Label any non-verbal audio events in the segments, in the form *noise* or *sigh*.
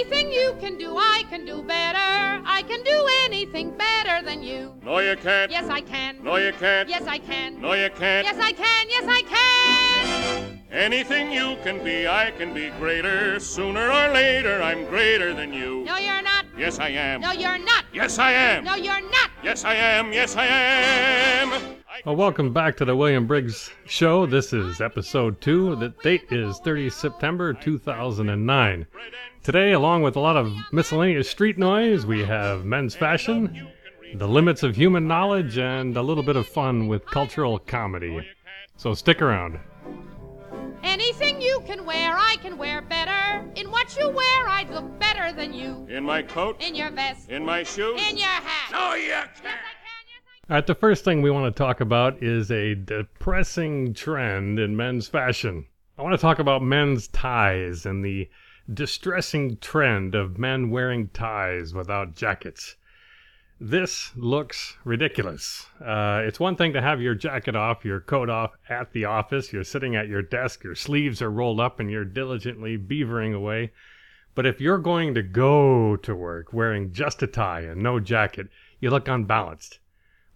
Anything you can do, I can do better. I can do anything better than you. No, you can't. Yes, I can. No, you can't. Yes, I can. No, you can't. Yes, I can. Yes, I can. Anything you can be, I can be greater. Sooner or later, I'm greater than you. No, you're not. Yes, I am. No, you're not. Yes, I am. No, you're not. Yes, I am. Yes, I am. I- Well, welcome back to the William Briggs Show. This is episode two. The date is 30 September 2009. Today, along with a lot of miscellaneous street noise, we have men's fashion, the limits of human knowledge, and a little bit of fun with cultural comedy. So stick around. Anything you can wear, I can wear better. In what you wear, I'd look better than you. In my coat. In your vest. In my shoes. In your hat. No, you can't. All right, the first thing we want to talk about is a depressing trend in men's fashion. I want to talk about men's ties and the distressing trend of men wearing ties without jackets. This looks ridiculous. Uh, it's one thing to have your jacket off, your coat off at the office. You're sitting at your desk, your sleeves are rolled up, and you're diligently beavering away. But if you're going to go to work wearing just a tie and no jacket, you look unbalanced.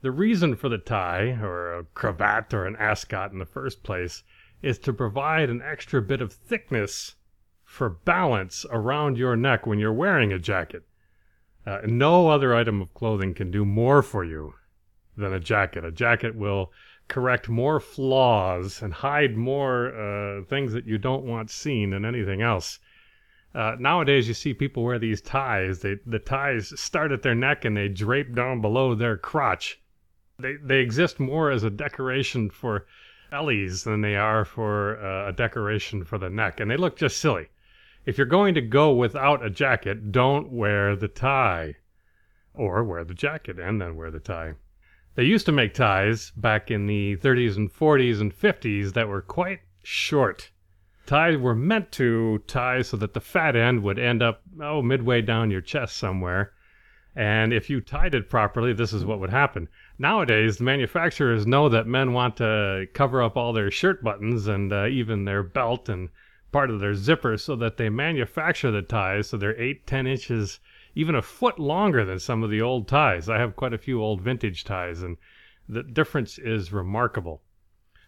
The reason for the tie, or a cravat, or an ascot in the first place, is to provide an extra bit of thickness for balance around your neck when you're wearing a jacket. Uh, no other item of clothing can do more for you than a jacket. A jacket will correct more flaws and hide more uh, things that you don't want seen than anything else. Uh, nowadays, you see people wear these ties. They, the ties start at their neck and they drape down below their crotch. They, they exist more as a decoration for ellies than they are for uh, a decoration for the neck, and they look just silly. If you're going to go without a jacket, don't wear the tie. Or wear the jacket and then wear the tie. They used to make ties back in the 30s and 40s and 50s that were quite short. Ties were meant to tie so that the fat end would end up, oh, midway down your chest somewhere. And if you tied it properly, this is what would happen. Nowadays, the manufacturers know that men want to cover up all their shirt buttons and uh, even their belt and part of their zipper so that they manufacture the ties so they're 8, 10 inches, even a foot longer than some of the old ties. I have quite a few old vintage ties, and the difference is remarkable.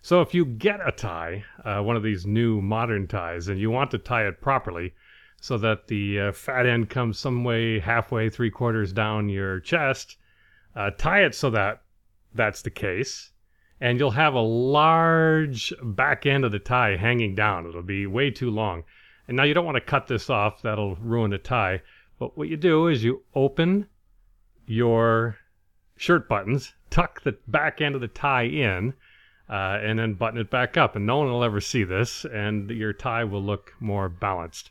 So if you get a tie, uh, one of these new modern ties, and you want to tie it properly so that the uh, fat end comes some way halfway, three quarters down your chest, uh, tie it so that that's the case and you'll have a large back end of the tie hanging down. It'll be way too long. And now you don't want to cut this off, that'll ruin the tie. But what you do is you open your shirt buttons, tuck the back end of the tie in, uh, and then button it back up. And no one will ever see this, and your tie will look more balanced.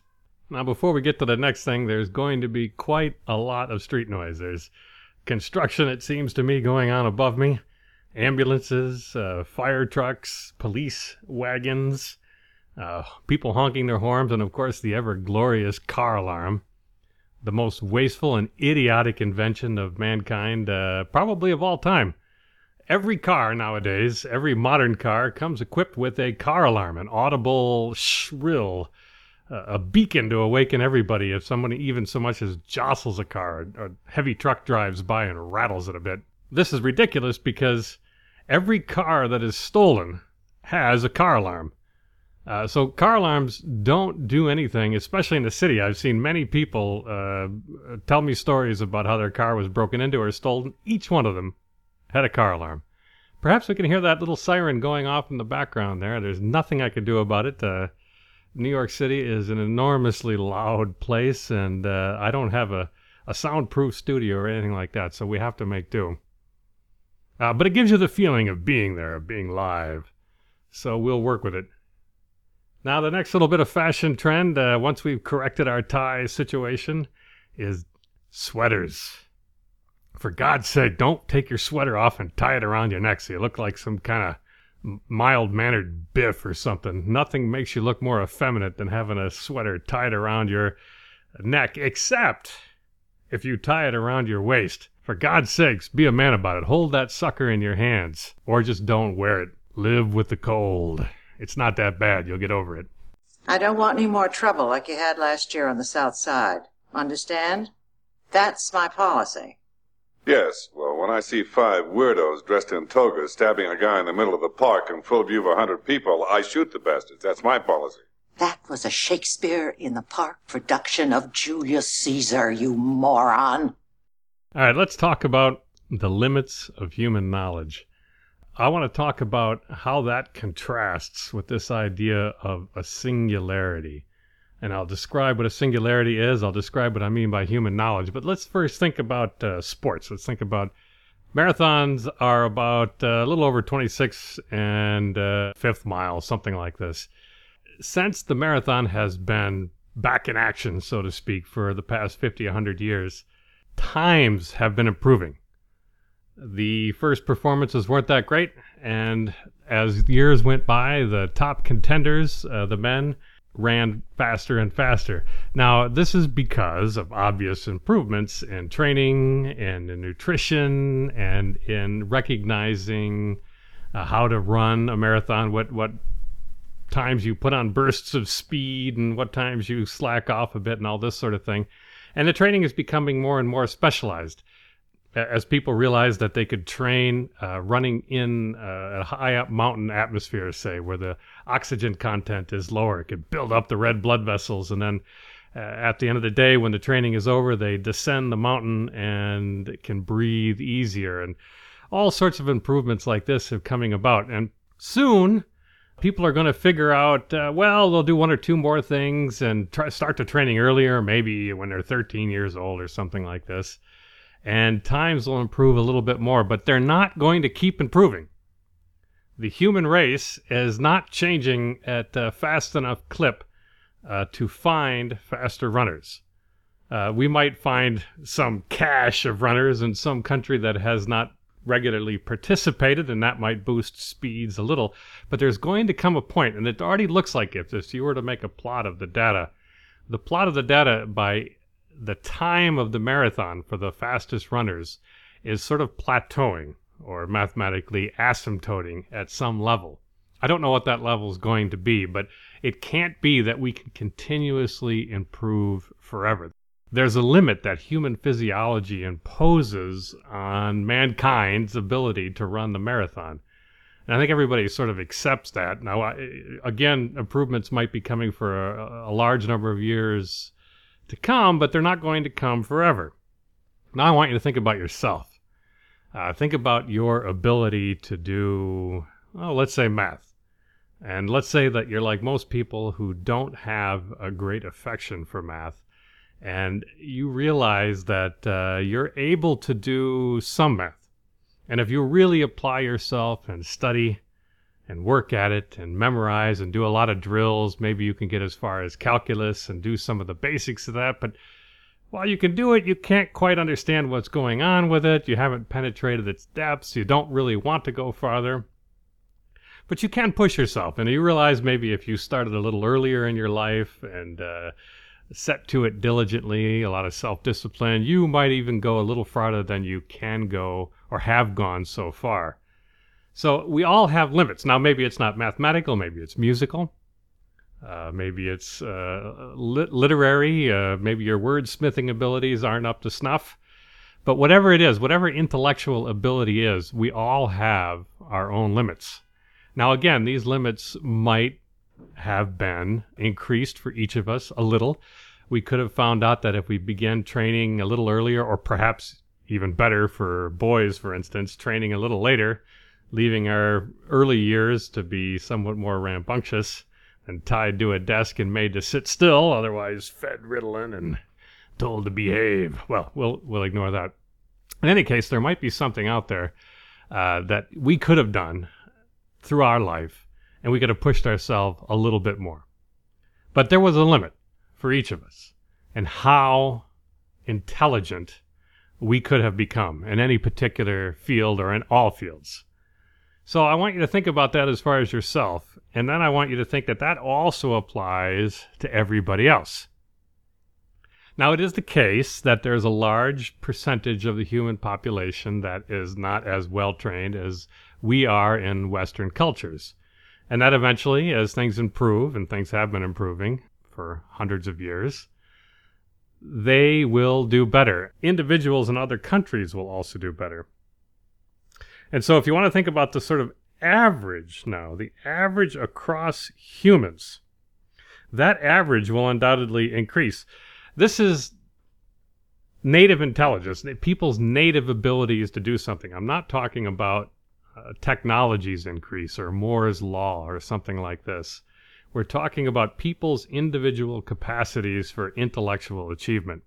Now, before we get to the next thing, there's going to be quite a lot of street noise. There's construction, it seems to me, going on above me ambulances, uh, fire trucks, police wagons, uh, people honking their horns, and of course the ever glorious car alarm. The most wasteful and idiotic invention of mankind, uh, probably of all time. Every car nowadays, every modern car, comes equipped with a car alarm, an audible shrill, a beacon to awaken everybody if somebody even so much as jostles a car, a heavy truck drives by and rattles it a bit. This is ridiculous because every car that is stolen has a car alarm. Uh, so car alarms don't do anything, especially in the city. I've seen many people uh, tell me stories about how their car was broken into or stolen. Each one of them had a car alarm. Perhaps we can hear that little siren going off in the background there. There's nothing I can do about it. Uh, New York City is an enormously loud place, and uh, I don't have a, a soundproof studio or anything like that, so we have to make do. Uh, but it gives you the feeling of being there, of being live. So we'll work with it. Now, the next little bit of fashion trend, uh, once we've corrected our tie situation, is sweaters. For God's sake, don't take your sweater off and tie it around your neck so you look like some kind of mild mannered biff or something. Nothing makes you look more effeminate than having a sweater tied around your neck, except if you tie it around your waist. For God's sakes, be a man about it. Hold that sucker in your hands. Or just don't wear it. Live with the cold. It's not that bad. You'll get over it. I don't want any more trouble like you had last year on the South Side. Understand? That's my policy. Yes, well, when I see five weirdos dressed in togas stabbing a guy in the middle of the park in full view of a hundred people, I shoot the bastards. That's my policy. That was a Shakespeare in the Park production of Julius Caesar, you moron. All right, let's talk about the limits of human knowledge. I want to talk about how that contrasts with this idea of a singularity. And I'll describe what a singularity is. I'll describe what I mean by human knowledge. But let's first think about uh, sports. Let's think about marathons are about uh, a little over 26 and uh, fifth mile, something like this. Since the marathon has been back in action, so to speak, for the past 50, 100 years, times have been improving. The first performances weren't that great, and as years went by, the top contenders, uh, the men, ran faster and faster. Now, this is because of obvious improvements in training and in nutrition and in recognizing uh, how to run a marathon, what what times you put on bursts of speed and what times you slack off a bit and all this sort of thing. And the training is becoming more and more specialized as people realized that they could train uh, running in uh, a high up mountain atmosphere, say, where the oxygen content is lower, it could build up the red blood vessels. And then uh, at the end of the day, when the training is over, they descend the mountain and can breathe easier. And all sorts of improvements like this are coming about. And soon, people are going to figure out, uh, well, they'll do one or two more things and try, start the training earlier, maybe when they're 13 years old or something like this and times will improve a little bit more, but they're not going to keep improving. The human race is not changing at a fast enough clip uh, to find faster runners. Uh, we might find some cache of runners in some country that has not regularly participated, and that might boost speeds a little. But there's going to come a point, and it already looks like if, if you were to make a plot of the data, the plot of the data by the time of the marathon for the fastest runners is sort of plateauing or mathematically asymptoting at some level. I don't know what that level is going to be, but it can't be that we can continuously improve forever. There's a limit that human physiology imposes on mankind's ability to run the marathon. And I think everybody sort of accepts that. Now, again, improvements might be coming for a, a large number of years to come, but they're not going to come forever. Now I want you to think about yourself. Uh, think about your ability to do, oh, let's say math. And let's say that you're like most people who don't have a great affection for math. And you realize that uh, you're able to do some math. And if you really apply yourself and study, and work at it and memorize and do a lot of drills. Maybe you can get as far as calculus and do some of the basics of that. But while you can do it, you can't quite understand what's going on with it. You haven't penetrated its depths. You don't really want to go farther. But you can push yourself. And you realize maybe if you started a little earlier in your life and uh, set to it diligently, a lot of self discipline, you might even go a little farther than you can go or have gone so far. So we all have limits. Now, maybe it's not mathematical, maybe it's musical, uh, maybe it's uh, lit- literary, uh, maybe your wordsmithing abilities aren't up to snuff. But whatever it is, whatever intellectual ability is, we all have our own limits. Now, again, these limits might have been increased for each of us a little. We could have found out that if we began training a little earlier, or perhaps even better for boys, for instance, training a little later, leaving our early years to be somewhat more rambunctious and tied to a desk and made to sit still, otherwise fed Ritalin and told to behave. Well, we'll we'll ignore that. In any case, there might be something out there uh, that we could have done through our life, and we could have pushed ourselves a little bit more. But there was a limit for each of us, and how intelligent we could have become in any particular field or in all fields. So I want you to think about that as far as yourself. And then I want you to think that that also applies to everybody else. Now, it is the case that there's a large percentage of the human population that is not as well trained as we are in Western cultures. And that eventually, as things improve, and things have been improving for hundreds of years, they will do better. Individuals in other countries will also do better. And so, if you want to think about the sort of average now, the average across humans, that average will undoubtedly increase. This is native intelligence, people's native abilities to do something. I'm not talking about uh, technologies increase or Moore's law or something like this. We're talking about people's individual capacities for intellectual achievement.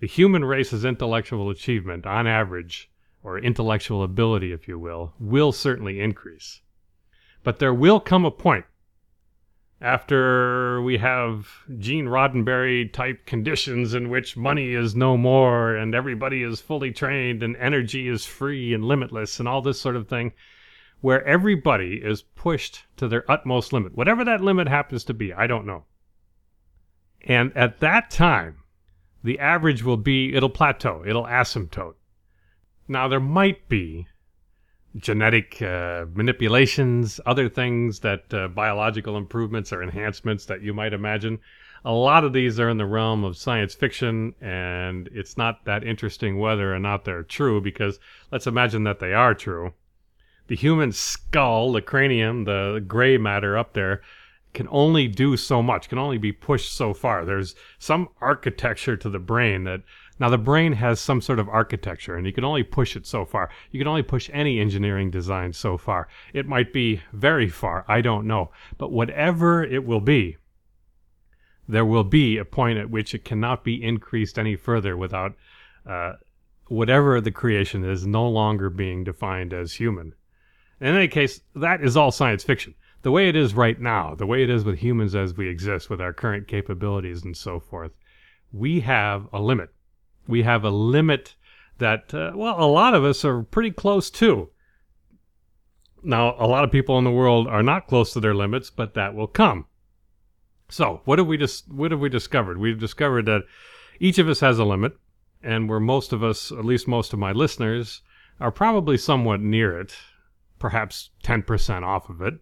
The human race's intellectual achievement, on average, or intellectual ability, if you will, will certainly increase. But there will come a point after we have Gene Roddenberry type conditions in which money is no more and everybody is fully trained and energy is free and limitless and all this sort of thing, where everybody is pushed to their utmost limit, whatever that limit happens to be, I don't know. And at that time, the average will be, it'll plateau, it'll asymptote. Now, there might be genetic uh, manipulations, other things that uh, biological improvements or enhancements that you might imagine. A lot of these are in the realm of science fiction, and it's not that interesting whether or not they're true because let's imagine that they are true. The human skull, the cranium, the gray matter up there, can only do so much, can only be pushed so far. There's some architecture to the brain that now, the brain has some sort of architecture, and you can only push it so far. You can only push any engineering design so far. It might be very far, I don't know. But whatever it will be, there will be a point at which it cannot be increased any further without uh, whatever the creation is no longer being defined as human. In any case, that is all science fiction. The way it is right now, the way it is with humans as we exist, with our current capabilities and so forth, we have a limit we have a limit that, uh, well, a lot of us are pretty close to. Now, a lot of people in the world are not close to their limits, but that will come. So, what have we dis- what have we discovered? We've discovered that each of us has a limit, and where most of us, at least most of my listeners, are probably somewhat near it, perhaps 10% off of it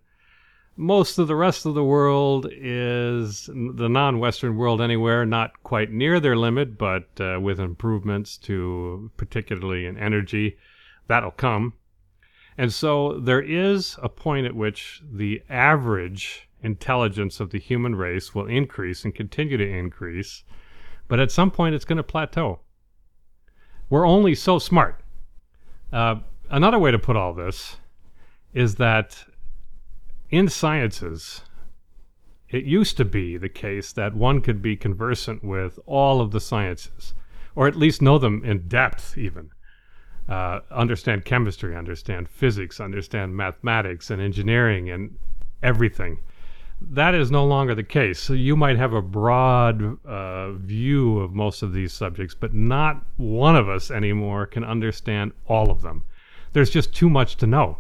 most of the rest of the world is the non-Western world anywhere, not quite near their limit, but uh, with improvements to particularly in energy, that'll come. And so there is a point at which the average intelligence of the human race will increase and continue to increase, but at some point it's going to plateau. We're only so smart. Uh, another way to put all this is that in sciences, it used to be the case that one could be conversant with all of the sciences, or at least know them in depth, even. Uh, understand chemistry, understand physics, understand mathematics and engineering and everything. That is no longer the case. So you might have a broad uh, view of most of these subjects, but not one of us anymore can understand all of them. There's just too much to know.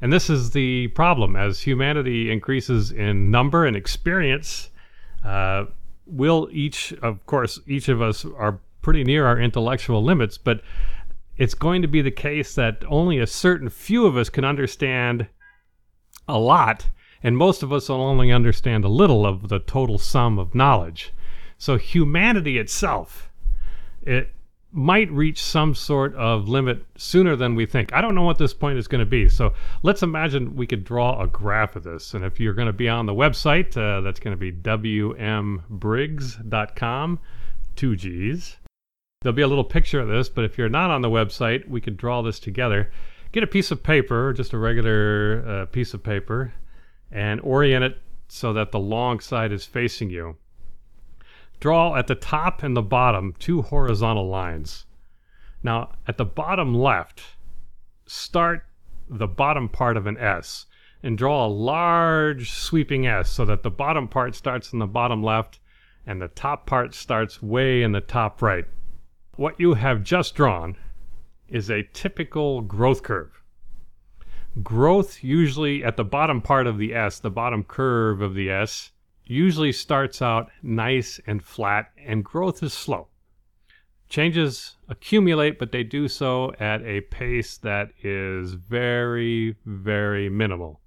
And this is the problem. As humanity increases in number and experience, uh, will each, of course, each of us are pretty near our intellectual limits, but it's going to be the case that only a certain few of us can understand a lot, and most of us will only understand a little of the total sum of knowledge. So humanity itself, it might reach some sort of limit sooner than we think. I don't know what this point is going to be. So let's imagine we could draw a graph of this. And if you're going to be on the website, uh, that's going to be wmbriggs.com, two G's. There'll be a little picture of this, but if you're not on the website, we could draw this together. Get a piece of paper, just a regular uh, piece of paper, and orient it so that the long side is facing you. Draw at the top and the bottom two horizontal lines. Now, at the bottom left, start the bottom part of an S and draw a large sweeping S so that the bottom part starts in the bottom left and the top part starts way in the top right. What you have just drawn is a typical growth curve. Growth usually at the bottom part of the S, the bottom curve of the S, usually starts out nice and flat, and growth is slow. Changes accumulate, but they do so at a pace that is very, very minimal.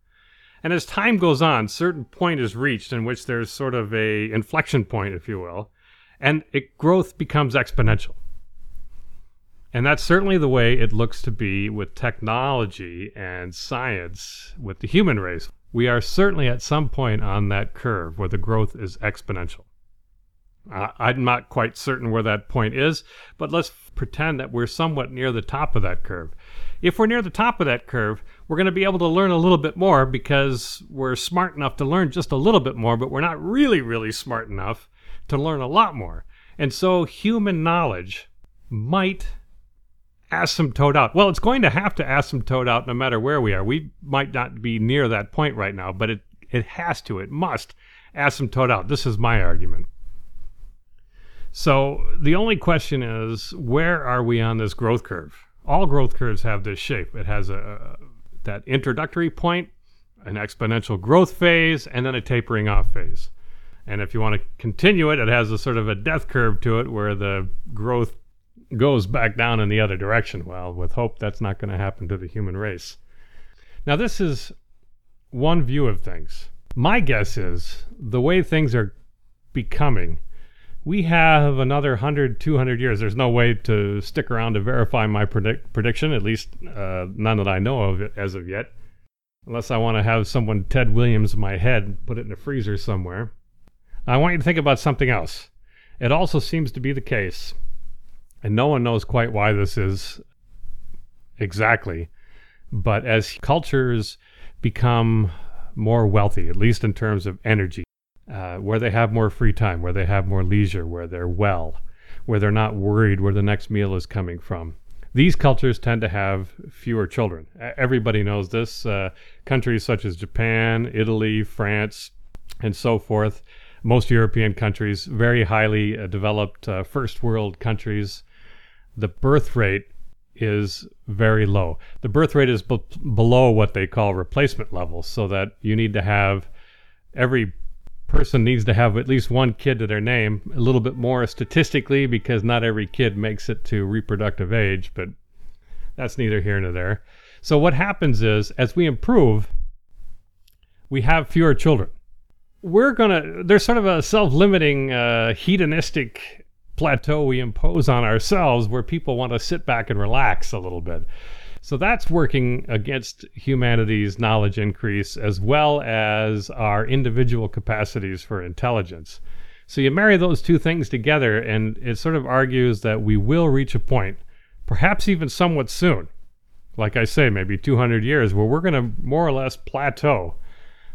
And as time goes on, certain point is reached in which there's sort of a inflection point, if you will, and it, growth becomes exponential. And that's certainly the way it looks to be with technology and science with the human race. We are certainly at some point on that curve where the growth is exponential. Uh, I'm not quite certain where that point is, but let's pretend that we're somewhat near the top of that curve. If we're near the top of that curve, we're going to be able to learn a little bit more because we're smart enough to learn just a little bit more, but we're not really, really smart enough to learn a lot more. And so human knowledge might asymptote out. Well, it's going to have to asymptote out no matter where we are. We might not be near that point right now, but it, it has to, it must asymptote out. This is my argument. So the only question is, where are we on this growth curve? All growth curves have this shape. It has a that introductory point, an exponential growth phase, and then a tapering off phase. And if you want to continue it, it has a sort of a death curve to it where the growth goes back down in the other direction. Well, with hope, that's not going to happen to the human race. Now, this is one view of things. My guess is the way things are becoming we have another 100, 200 years. There's no way to stick around to verify my predict- prediction, at least uh, none that I know of as of yet. Unless I want to have someone, Ted Williams, in my head put it in a freezer somewhere. I want you to think about something else. It also seems to be the case, and no one knows quite why this is exactly, but as cultures become more wealthy, at least in terms of energy, uh, where they have more free time, where they have more leisure, where they're well, where they're not worried where the next meal is coming from. These cultures tend to have fewer children. Everybody knows this. Uh, countries such as Japan, Italy, France, and so forth, most European countries, very highly uh, developed uh, first world countries, the birth rate is very low. The birth rate is b- below what they call replacement levels, so that you need to have every person needs to have at least one kid to their name, a little bit more statistically because not every kid makes it to reproductive age, but that's neither here nor there. So what happens is as we improve, we have fewer children. We're gonna there's sort of a self-limiting uh, hedonistic plateau we impose on ourselves where people want to sit back and relax a little bit. So that's working against humanity's knowledge increase as well as our individual capacities for intelligence. So you marry those two things together, and it sort of argues that we will reach a point, perhaps even somewhat soon, like I say, maybe 200 years, where we're going to more or less plateau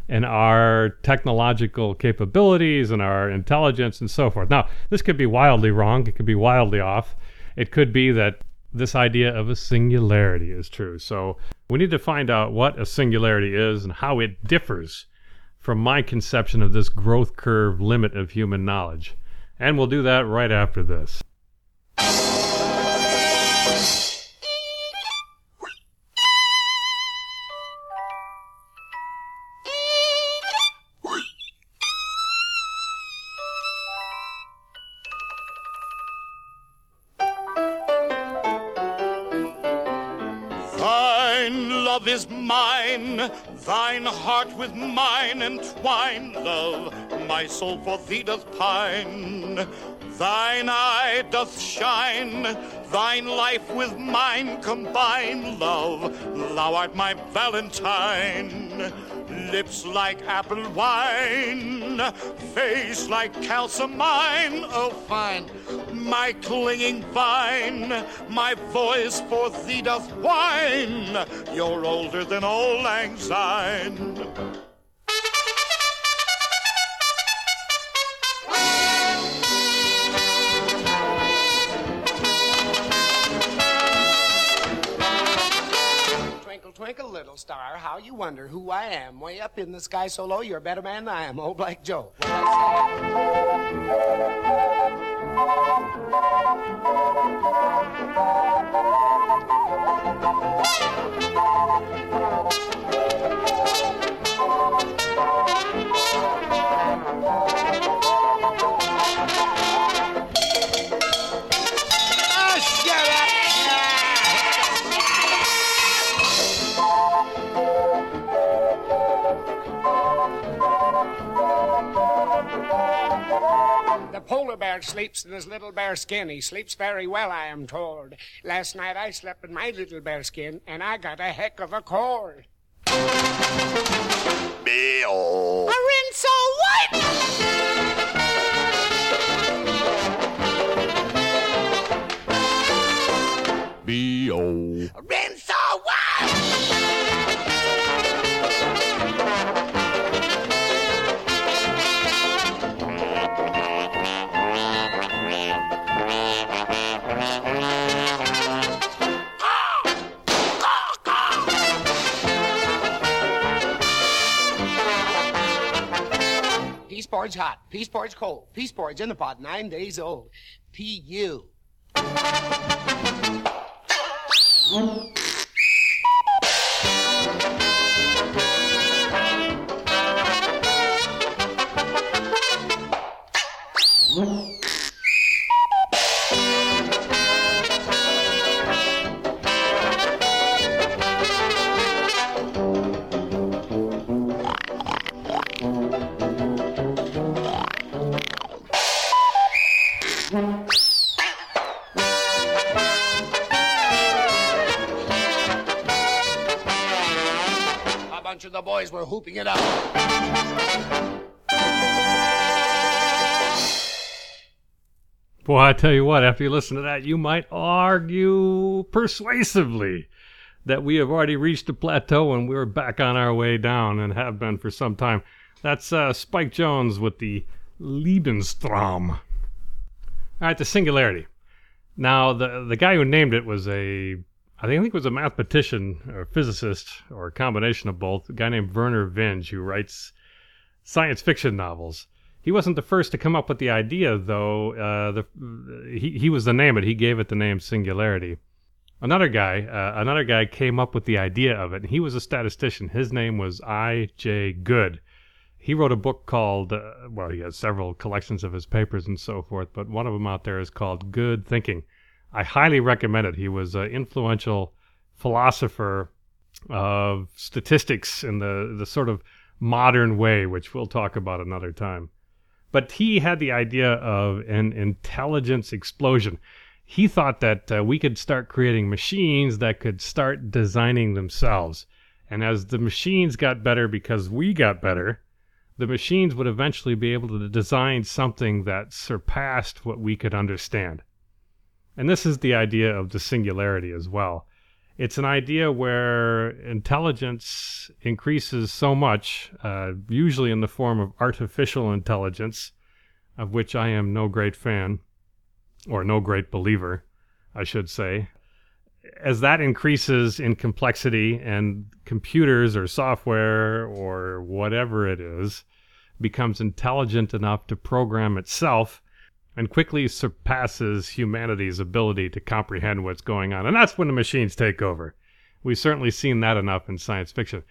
in our technological capabilities and our intelligence and so forth. Now, this could be wildly wrong, it could be wildly off. It could be that this idea of a singularity is true. So we need to find out what a singularity is and how it differs from my conception of this growth curve limit of human knowledge. And we'll do that right after this. Heart with mine entwine, love, my soul for thee doth pine. Thine eye doth shine, thine life with mine combine, love, thou art my valentine. Lips like apple wine, face like calcimine, oh fine, my clinging vine, my voice for thee doth whine. You're older than old lang syne. little star. How you wonder who I am? Way up in the sky so low, you're a better man than I am. Old Black Joe. bear sleeps in his little bear skin. He sleeps very well, I am told. Last night I slept in my little bear skin, and I got a heck of a cold. Bill. all White! B.O. Peace porridge hot, peace porridge cold, peace porridge in the pot, nine days old. P.U. boys were hooping it up. Boy, I tell you what, after you listen to that, you might argue persuasively that we have already reached a plateau and we're back on our way down and have been for some time. That's uh, Spike Jones with the Liebestraum. All right, the singularity. Now, the the guy who named it was a, I think it was a mathematician or physicist or a combination of both. A guy named Vernor Vinge who writes science fiction novels. He wasn't the first to come up with the idea, though. Uh, the he he was the name it. He gave it the name singularity. Another guy, uh, another guy came up with the idea of it. And he was a statistician. His name was I. J. Good. He wrote a book called, uh, well, he has several collections of his papers and so forth, but one of them out there is called Good Thinking. I highly recommend it. He was an influential philosopher of statistics in the, the sort of modern way, which we'll talk about another time. But he had the idea of an intelligence explosion. He thought that uh, we could start creating machines that could start designing themselves. And as the machines got better because we got better, the machines would eventually be able to design something that surpassed what we could understand. And this is the idea of the singularity as well. It's an idea where intelligence increases so much, uh, usually in the form of artificial intelligence, of which I am no great fan, or no great believer, I should say. As that increases in complexity and computers or software or whatever it is becomes intelligent enough to program itself and quickly surpasses humanity's ability to comprehend what's going on. And that's when the machines take over. We've certainly seen that enough in science fiction.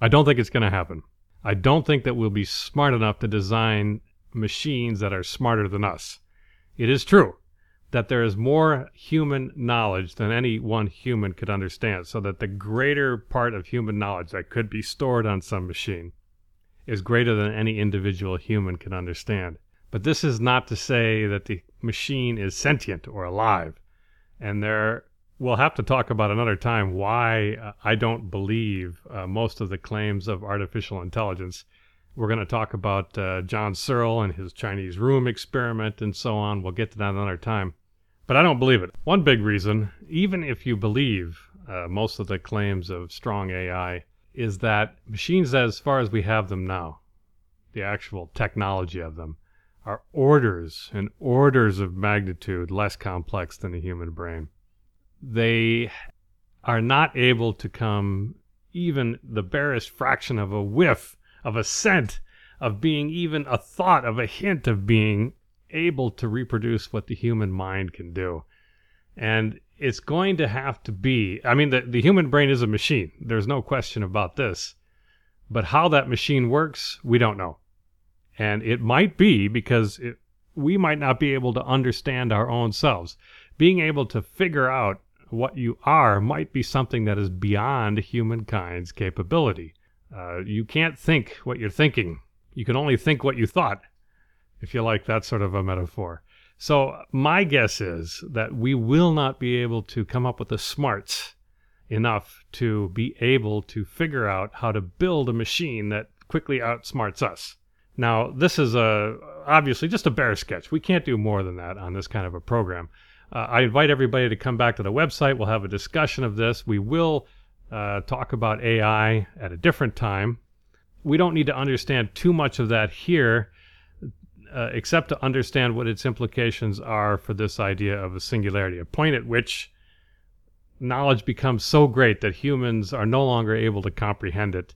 I don't think it's going to happen. I don't think that we'll be smart enough to design machines that are smarter than us. It is true that there is more human knowledge than any one human could understand, so that the greater part of human knowledge that could be stored on some machine is greater than any individual human can understand. But this is not to say that the machine is sentient or alive. And there, we'll have to talk about another time why uh, I don't believe uh, most of the claims of artificial intelligence. We're going to talk about uh, John Searle and his Chinese room experiment and so on. We'll get to that another time. But I don't believe it. One big reason, even if you believe uh, most of the claims of strong AI, is that machines, as far as we have them now, the actual technology of them, are orders and orders of magnitude less complex than the human brain. They are not able to come even the barest fraction of a whiff of a scent of being even a thought of a hint of being able to reproduce what the human mind can do. And it's going to have to be, I mean, the, the human brain is a machine. There's no question about this. But how that machine works, we don't know. And it might be because it, we might not be able to understand our own selves. Being able to figure out what you are might be something that is beyond humankind's capability. Uh, you can't think what you're thinking. You can only think what you thought, if you like that sort of a metaphor. So, my guess is that we will not be able to come up with the smarts enough to be able to figure out how to build a machine that quickly outsmarts us. Now, this is a obviously just a bare sketch. We can't do more than that on this kind of a program. Uh, I invite everybody to come back to the website. We'll have a discussion of this. We will uh, talk about AI at a different time. We don't need to understand too much of that here, uh, except to understand what its implications are for this idea of a singularity, a point at which knowledge becomes so great that humans are no longer able to comprehend it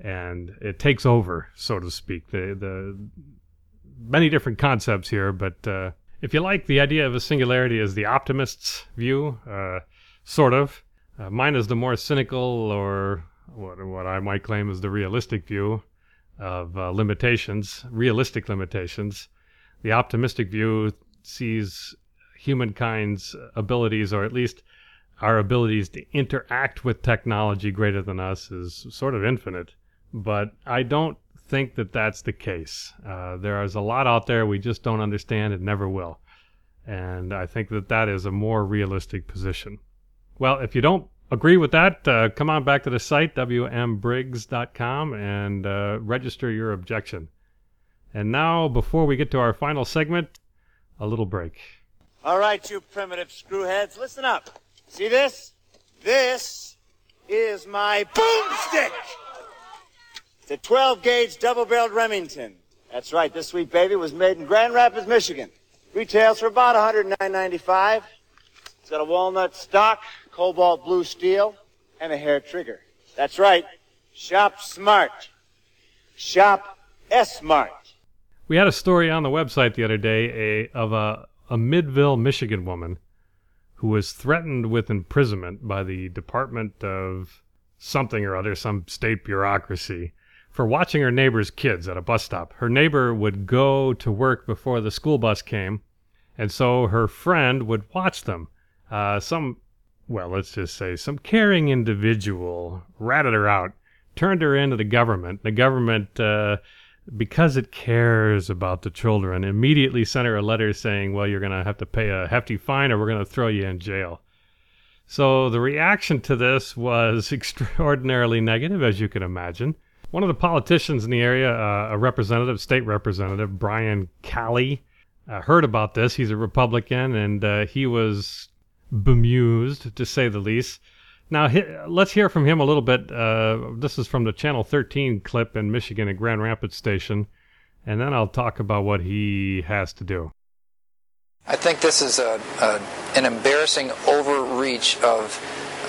and it takes over, so to speak. The the many different concepts here, but uh, if you like, the idea of a singularity is the optimist's view, uh, sort of. Uh, mine is the more cynical, or what what I might claim is the realistic view of uh, limitations, realistic limitations. The optimistic view sees humankind's abilities, or at least our abilities to interact with technology greater than us, is sort of infinite but I don't think that that's the case. Uh, there is a lot out there we just don't understand and never will. And I think that that is a more realistic position. Well, if you don't agree with that, uh, come on back to the site, wmbriggs.com, and uh, register your objection. And now, before we get to our final segment, a little break. All right, you primitive screwheads, listen up. See this? This is my boomstick! It's a 12 gauge double barreled Remington. That's right, this sweet baby was made in Grand Rapids, Michigan. Retails for about $109.95. It's got a walnut stock, cobalt blue steel, and a hair trigger. That's right, shop smart. Shop S-Mart. We had a story on the website the other day a, of a, a Middleville, Michigan woman who was threatened with imprisonment by the Department of something or other, some state bureaucracy, for watching her neighbor's kids at a bus stop. Her neighbor would go to work before the school bus came, and so her friend would watch them. Uh, some, well, let's just say, some caring individual ratted her out, turned her into the government. The government, uh, because it cares about the children, immediately sent her a letter saying, well, you're going to have to pay a hefty fine or we're going to throw you in jail. So the reaction to this was *laughs* extraordinarily negative, as you can imagine. One of the politicians in the area, uh, a representative, state representative, Brian Calley, uh, heard about this. He's a Republican, and uh, he was bemused, to say the least. Now, he, let's hear from him a little bit. Uh, this is from the Channel 13 clip in Michigan at Grand Rapids Station, and then I'll talk about what he has to do. I think this is a, a an embarrassing overreach of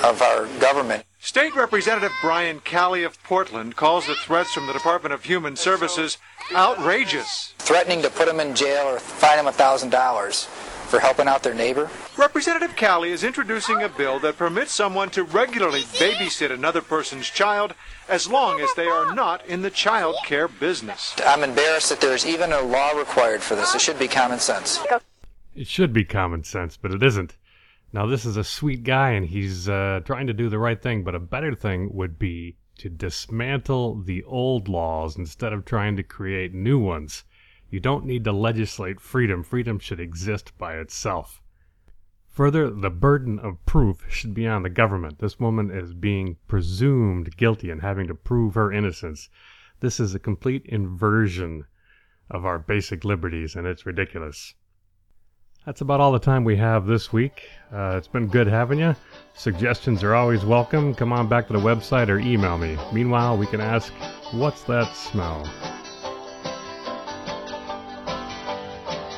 of our government. State Representative Brian Calley of Portland calls the threats from the Department of Human Services outrageous. Threatening to put them in jail or fine them $1,000 for helping out their neighbor. Representative Calley is introducing a bill that permits someone to regularly babysit another person's child as long as they are not in the child care business. I'm embarrassed that there's even a law required for this. It should be common sense. It should be common sense, but it isn't. Now, this is a sweet guy and he's uh, trying to do the right thing, but a better thing would be to dismantle the old laws instead of trying to create new ones. You don't need to legislate freedom, freedom should exist by itself. Further, the burden of proof should be on the government. This woman is being presumed guilty and having to prove her innocence. This is a complete inversion of our basic liberties, and it's ridiculous. That's about all the time we have this week. Uh, it's been good having you. Suggestions are always welcome. Come on back to the website or email me. Meanwhile, we can ask, what's that smell?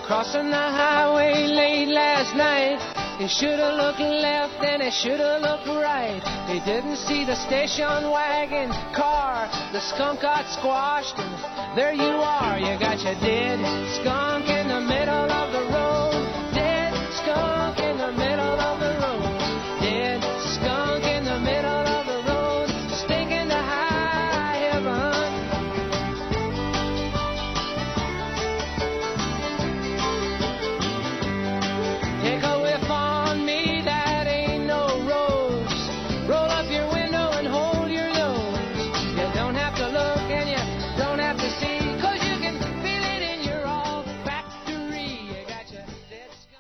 Crossing the highway late last night. He should have looked left and he should have looked right. He didn't see the station wagon car. The skunk got squashed and there you are. You got your dead skunk in the middle of the